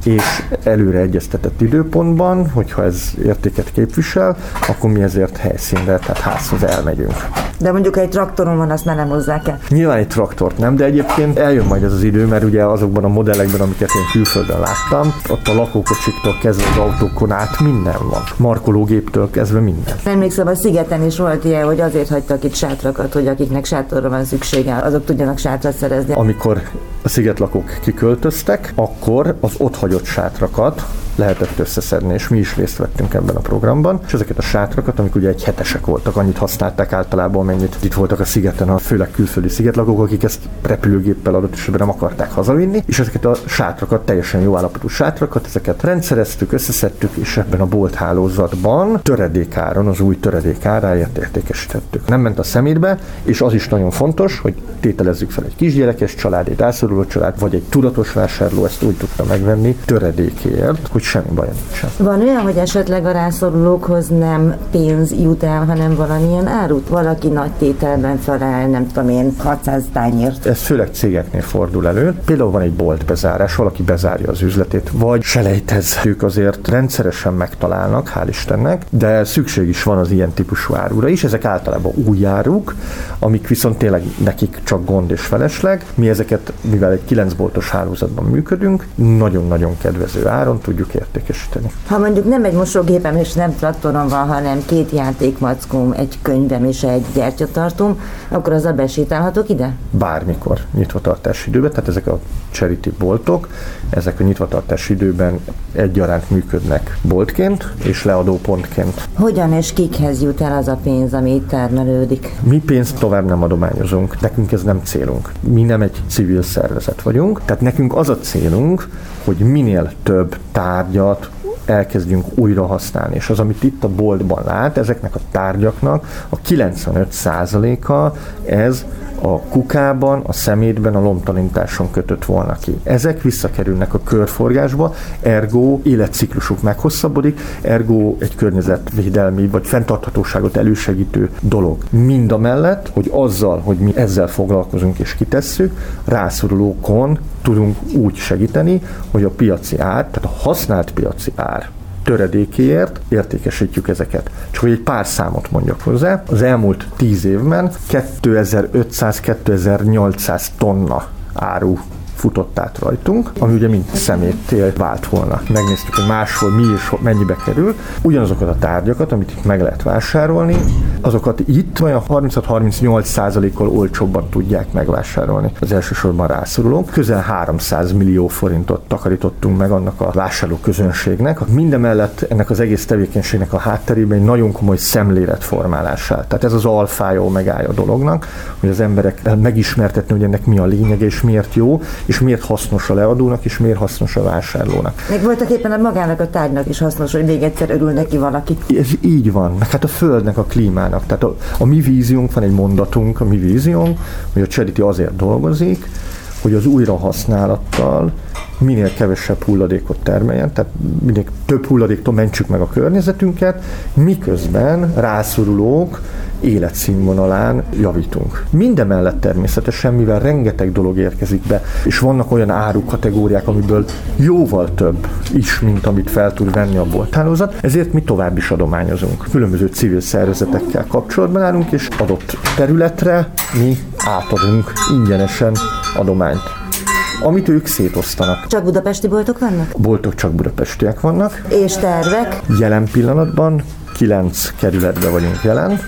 és előre egyeztetett időpontban, hogyha ez értéket képvisel, akkor mi ezért helyszínre, tehát házhoz elmegyünk. De mondjuk egy traktoron van, azt már nem hozzák el. Nyilván egy traktort nem, de egyébként eljön majd ez az idő, mert ugye azokban a modellekben, amiket én külföldön láttam, ott a lakókocsiktól kezdve az autókon át minden van. Markológéptől kezdve minden. Emlékszem, a szigeten is volt ilyen, hogy azért hagytak itt sátrakat, hogy akiknek sátorra van szüksége, azok tudjanak sátrat szerezni. Amikor a szigetlakók kiköltöztek, akkor az ott hagyott sátrakat lehetett összeszedni, és mi is részt vettünk ebben a programban. És ezeket a sátrakat, amik ugye egy hetesek voltak, annyit használták általában, mennyit itt voltak a szigeten, a főleg külföldi szigetlakók, akik ezt repülőgéppel adott esetben nem akarták hazavinni, és ezeket a sátrakat, teljesen jó állapotú sátrakat, ezeket rendszereztük, összeszedtük, és ebben a bolthálózatban töredékáron, az új töredék áráért értékesítettük. Nem ment a szemétbe, és az is nagyon fontos, hogy tételezzük fel egy kisgyerekes család, egy rászoruló család, vagy egy tudatos vásárló ezt úgy tudta megvenni töredékért, hogy semmi baj nincsen. Van olyan, hogy esetleg a rászorulókhoz nem pénz jut el, hanem valamilyen árut? Valaki nagy tételben felel, nem tudom én, 600 tányért. Ez főleg cégeknél fordul elő. Például van egy boltbezárás, valaki bezárja az üzletét, vagy selejtezők azért rendszeresen megtalálnak, hál' Istennek, de szükség is van az ilyen típusú árura is. Ezek általában új áruk, amik viszont tényleg nekik csak gond és felesleg. Mi ezeket, mivel egy 9 boltos hálózatban működünk, nagyon-nagyon kedvező áron tudjuk értékesíteni. Ha mondjuk nem egy mosógépem és nem traktorom van, hanem két játékmackóm, egy könyvem és egy gyertyatartóm, akkor az a besétálhatok ide? Bármikor nyitvatartási időben, tehát ezek a charity boltok, ezek a nyitvatartási időben egyaránt működnek boltként és leadópontként. Hogyan és kikhez jut el az a pénz, ami itt termelődik? Mi pénzt tovább nem adományozunk, nekünk ez nem célunk. Mi nem egy civil szervezet vagyunk, tehát nekünk az a célunk, hogy minél több tárgyat, elkezdjünk újra használni. És az, amit itt a boltban lát, ezeknek a tárgyaknak a 95%-a ez a kukában, a szemétben, a lomtalanításon kötött volna ki. Ezek visszakerülnek a körforgásba, ergo életciklusuk meghosszabbodik, ergo egy környezetvédelmi vagy fenntarthatóságot elősegítő dolog. Mind a mellett, hogy azzal, hogy mi ezzel foglalkozunk és kitesszük, rászorulókon tudunk úgy segíteni, hogy a piaci ár, tehát a használt piaci ár töredékéért értékesítjük ezeket. Csak hogy egy pár számot mondjak hozzá, az elmúlt 10 évben 2500-2800 tonna áru futott át rajtunk, ami ugye mind szeméttél vált volna. Megnéztük, hogy máshol mi és mennyibe kerül. Ugyanazokat a tárgyakat, amit itt meg lehet vásárolni, azokat itt olyan 36-38 százalékkal olcsóbban tudják megvásárolni az elsősorban rászorulók. Közel 300 millió forintot takarítottunk meg annak a vásárló közönségnek. Mindemellett ennek az egész tevékenységnek a hátterében egy nagyon komoly szemléletformálását. Tehát ez az alfája, omegája a dolognak, hogy az emberek megismertetni, hogy ennek mi a lényege és miért jó, és miért hasznos a leadónak, és miért hasznos a vásárlónak. Még voltak éppen a magának a tárgynak is hasznos, hogy még egyszer örül neki valaki. Ez így van, meg hát a földnek, a klímának. Tehát a, a mi víziónk, van egy mondatunk, a mi víziónk, hogy a Charity azért dolgozik, hogy az újrahasználattal minél kevesebb hulladékot termeljen, tehát minél több hulladéktól mentsük meg a környezetünket, miközben rászorulók életszínvonalán javítunk. Mindemellett természetesen, mivel rengeteg dolog érkezik be, és vannak olyan árukategóriák, amiből jóval több is, mint amit fel tud venni a bolthálózat, ezért mi tovább is adományozunk. Különböző civil szervezetekkel kapcsolatban állunk, és adott területre mi átadunk ingyenesen adományt amit ők szétosztanak. Csak budapesti boltok vannak? Boltok csak budapestiek vannak. És tervek? Jelen pillanatban kilenc kerületben vagyunk jelen,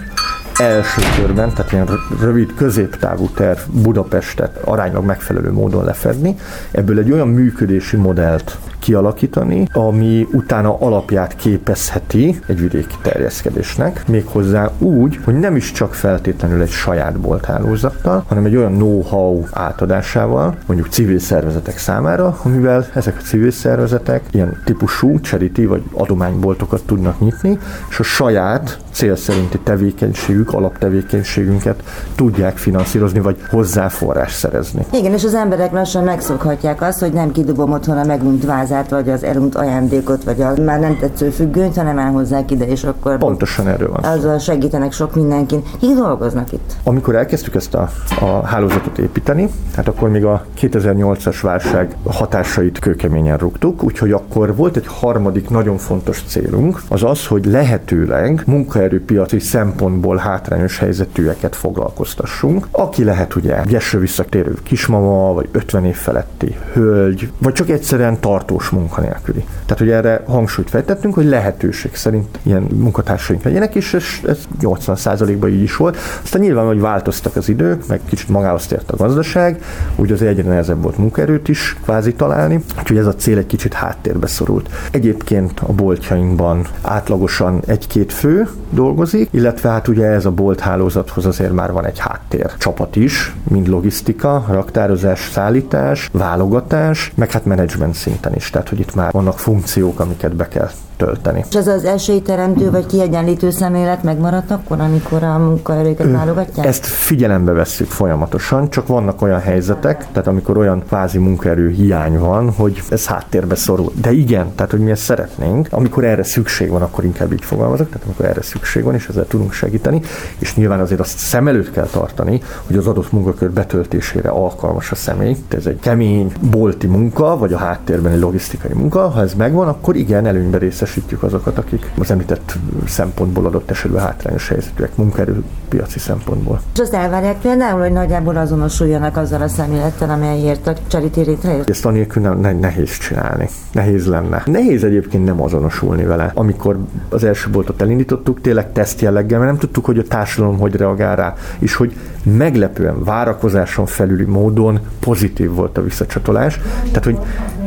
első körben, tehát ilyen rövid, középtávú terv Budapestet aránylag megfelelő módon lefedni, ebből egy olyan működési modellt kialakítani, ami utána alapját képezheti egy vidéki terjeszkedésnek, méghozzá úgy, hogy nem is csak feltétlenül egy saját bolthálózattal, hanem egy olyan know-how átadásával, mondjuk civil szervezetek számára, amivel ezek a civil szervezetek ilyen típusú charity vagy adományboltokat tudnak nyitni, és a saját cél szerinti tevékenységük, alaptevékenységünket tudják finanszírozni, vagy hozzáforrás szerezni. Igen, és az emberek lassan megszokhatják azt, hogy nem kidobom otthon a megunt vázát, vagy az elunt ajándékot, vagy a már nem tetsző függönyt, hanem elhozzák ide, és akkor... Pontosan erről van. Azzal segítenek sok mindenkin. Kik dolgoznak itt? Amikor elkezdtük ezt a, a hálózatot építeni, hát akkor még a 2008-as válság hatásait kőkeményen rúgtuk, úgyhogy akkor volt egy harmadik nagyon fontos célunk, az az, hogy lehetőleg munka munkaerőpiaci szempontból hátrányos helyzetűeket foglalkoztassunk. Aki lehet ugye gyeső visszatérő kismama, vagy 50 év feletti hölgy, vagy csak egyszerűen tartós munkanélküli. Tehát, hogy erre hangsúlyt fejtettünk, hogy lehetőség szerint ilyen munkatársaink legyenek, és ez, ez 80%-ban így is volt. Aztán nyilván, hogy változtak az idők, meg kicsit magához tért a gazdaság, úgy az egyre nehezebb volt munkaerőt is kvázi találni, úgyhogy ez a cél egy kicsit háttérbe szorult. Egyébként a boltjainkban átlagosan egy-két fő dolgozik, illetve hát ugye ez a bolt hálózathoz azért már van egy háttér csapat is, mind logisztika, raktározás, szállítás, válogatás, meg hát menedzsment szinten is, tehát hogy itt már vannak funkciók, amiket be kell tölteni. És ez az esélyteremtő vagy kiegyenlítő szemlélet megmaradt akkor, amikor a munkaerőket válogatják? Ezt figyelembe vesszük folyamatosan, csak vannak olyan helyzetek, tehát amikor olyan kvázi munkaerő hiány van, hogy ez háttérbe szorul. De igen, tehát hogy mi ezt szeretnénk, amikor erre szükség van, akkor inkább így fogalmazok, tehát amikor erre szükség van, és ezzel tudunk segíteni, és nyilván azért azt szem előtt kell tartani, hogy az adott munkakör betöltésére alkalmas a személy. Ez egy kemény bolti munka, vagy a háttérben egy logisztikai munka. Ha ez megvan, akkor igen, előnybe részes részesítjük azokat, akik az említett szempontból adott esetben hátrányos helyzetűek, munkaerőpiaci szempontból. És azt elvárják például, hogy nagyjából azonosuljanak azzal a szemlélettel, amelyért a charity létrejött? Ezt anélkül nem, ne, nehéz csinálni. Nehéz lenne. Nehéz egyébként nem azonosulni vele. Amikor az első boltot elindítottuk, tényleg teszt jelleggel, mert nem tudtuk, hogy a társadalom hogy reagál rá, és hogy meglepően várakozáson felüli módon pozitív volt a visszacsatolás. Tehát, hogy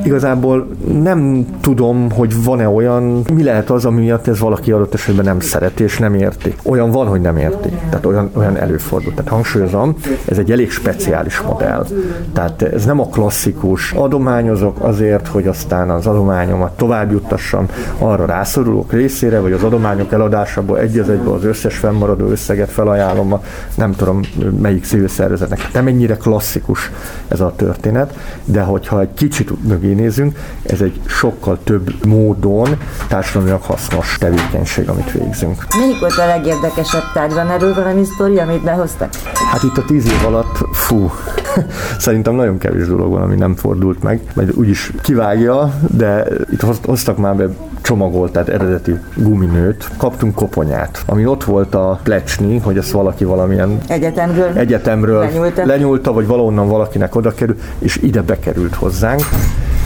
igazából nem tudom, hogy van-e olyan, mi lehet az, ami miatt ez valaki adott esetben nem szereti és nem érti. Olyan van, hogy nem érti. Tehát olyan, olyan előfordul. Tehát hangsúlyozom, ez egy elég speciális modell. Tehát ez nem a klasszikus adományozok azért, hogy aztán az adományomat tovább juttassam arra rászorulók részére, vagy az adományok eladásából egy az egybe az összes fennmaradó összeget felajánlom nem tudom melyik civil szervezetnek. Nem ennyire klasszikus ez a történet, de hogyha egy kicsit mögé nézünk, ez egy sokkal több módon társadalmilag hasznos tevékenység, amit végzünk. Melyik volt a legérdekesebb tárgy? Van erről valami sztori, amit behoztak? Hát itt a tíz év alatt, fú, szerintem nagyon kevés dolog van, ami nem fordult meg, majd úgyis kivágja, de itt hoztak már be csomagolt, tehát eredeti guminőt, kaptunk koponyát, ami ott volt a plecsni, hogy ezt valaki valamilyen egyetemről, egyetemről lenyúlta. lenyúlta, vagy valonnan valakinek oda kerül, és ide bekerült hozzánk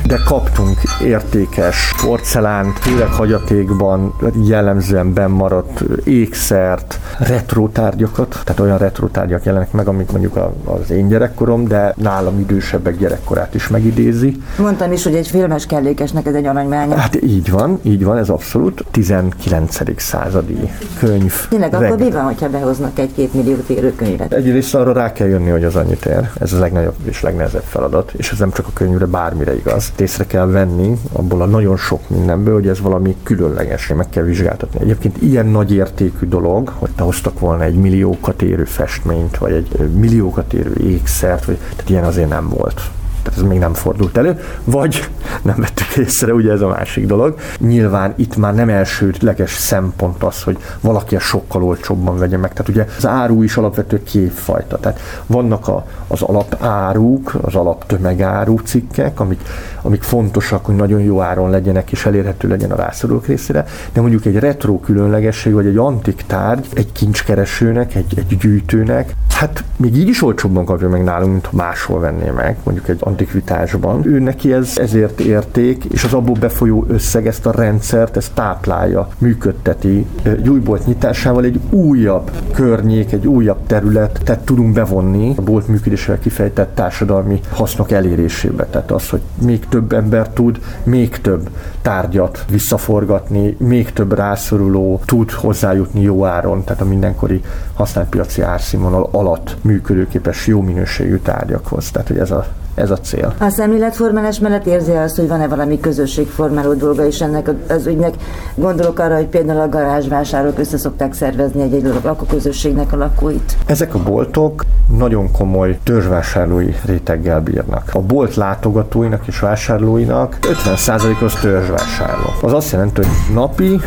de kaptunk értékes porcelánt, főleg hagyatékban jellemzően bennmaradt ékszert, retro tárgyakat, tehát olyan retro tárgyak jelennek meg, amik mondjuk az én gyerekkorom, de nálam idősebbek gyerekkorát is megidézi. Mondtam is, hogy egy filmes kellékesnek ez egy aranymánya. Hát így van, így van, ez abszolút 19. századi könyv. Tényleg, akkor mi van, hogyha behoznak egy-két millió érő könyvet? Egyrészt arra rá kell jönni, hogy az annyit ér. Ez a legnagyobb és legnehezebb feladat, és ez nem csak a könyvre, bármire igaz ezt észre kell venni abból a nagyon sok mindenből, hogy ez valami különleges, meg kell vizsgáltatni. Egyébként ilyen nagy értékű dolog, hogy te hoztak volna egy milliókat érő festményt, vagy egy milliókat érő ékszert, vagy, tehát ilyen azért nem volt tehát ez még nem fordult elő, vagy nem vettük észre, ugye ez a másik dolog. Nyilván itt már nem elsődleges szempont az, hogy valaki a sokkal olcsóbban vegye meg. Tehát ugye az áru is alapvető képfajta. Tehát vannak a, az alapáruk, az alaptömegáru cikkek, amik, amik fontosak, hogy nagyon jó áron legyenek és elérhető legyen a rászorulók részére, de mondjuk egy retro különlegesség, vagy egy antik tárgy, egy kincskeresőnek, egy, egy gyűjtőnek, hát még így is olcsóbban kapja meg nálunk, mint máshol venné meg, mondjuk egy antikvitásban. Ő neki ez ezért érték, és az abból befolyó összeg ezt a rendszert, ezt táplálja, működteti. Gyújbolt nyitásával egy újabb környék, egy újabb terület, tehát tudunk bevonni a bolt működésével kifejtett társadalmi hasznok elérésébe. Tehát az, hogy még több ember tud még több tárgyat visszaforgatni, még több rászoruló tud hozzájutni jó áron, tehát a mindenkori használt piaci árszínvonal alatt működőképes jó minőségű tárgyakhoz. Tehát, hogy ez a ez a cél. A szemléletformálás mellett érzi azt, hogy van-e valami közösségformáló dolga is ennek az ügynek. Gondolok arra, hogy például a garázsvásárok össze szokták szervezni egy-egy lakóközösségnek a lakóit. Ezek a boltok nagyon komoly törzsvásárlói réteggel bírnak. A bolt látogatóinak és vásárlóinak 50%-os törzsvásárló. Az azt jelenti, hogy napi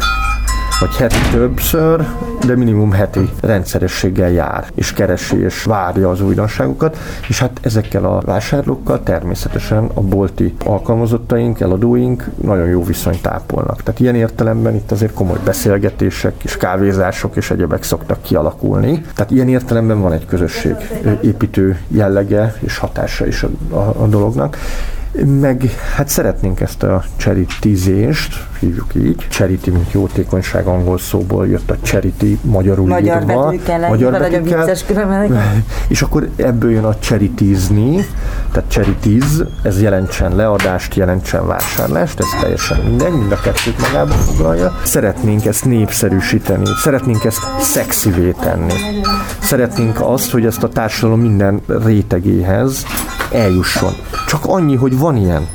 vagy heti többször, de minimum heti rendszerességgel jár, és keresi, és várja az újdonságokat, és hát ezekkel a vásárlókkal természetesen a bolti alkalmazottaink, eladóink nagyon jó viszonyt ápolnak. Tehát ilyen értelemben itt azért komoly beszélgetések és kávézások és egyebek szoktak kialakulni. Tehát ilyen értelemben van egy közösség építő jellege és hatása is a, a, a dolognak meg hát szeretnénk ezt a cseritizést, hívjuk így. Charity, mint jótékonyság angol szóból jött a charity magyarul Magyar írva. Betűkkel, magyar betűkkel. És akkor ebből jön a charitizni, tehát charitiz, ez jelentsen leadást, jelentsen vásárlást, ez teljesen mindegy, mind a kettőt magába foglalja. Szeretnénk ezt népszerűsíteni, szeretnénk ezt szexivé tenni. Szeretnénk azt, hogy ezt a társadalom minden rétegéhez eljusson. Csak annyi, hogy van ilyen.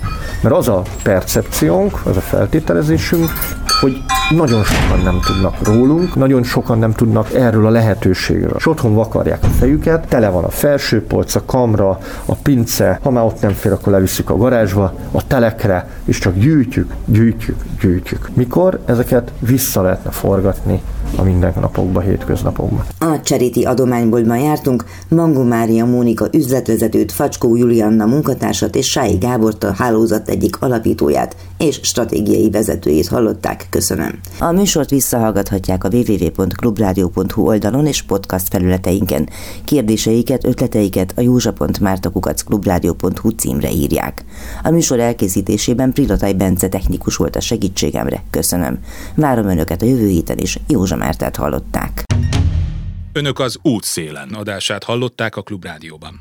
Mert az a percepciónk, az a feltételezésünk, hogy nagyon sokan nem tudnak rólunk, nagyon sokan nem tudnak erről a lehetőségről. És otthon vakarják a fejüket, tele van a felsőpolc, a kamra, a pince, ha már ott nem fér, akkor leviszik a garázsba, a telekre, és csak gyűjtjük, gyűjtjük, gyűjtjük. Mikor ezeket vissza lehetne forgatni a mindennapokba, hétköznapokba. A Cseriti adományboltban jártunk, Mangó Mária Mónika üzletvezetőt, Facskó Julianna munkatársat és Sái Gábort a hálózat egyik alapítóját és stratégiai vezetőjét hallották. Köszönöm. A műsort visszahallgathatják a www.clubradio.hu oldalon és podcast felületeinken. Kérdéseiket, ötleteiket a józsa.mártakukacklubrádió.hu címre írják. A műsor elkészítésében Prilataj Bence technikus volt a segítségemre. Köszönöm. Várom Önöket a jövő héten is. Józsa Mártát hallották. Önök az útszélen adását hallották a Klubrádióban.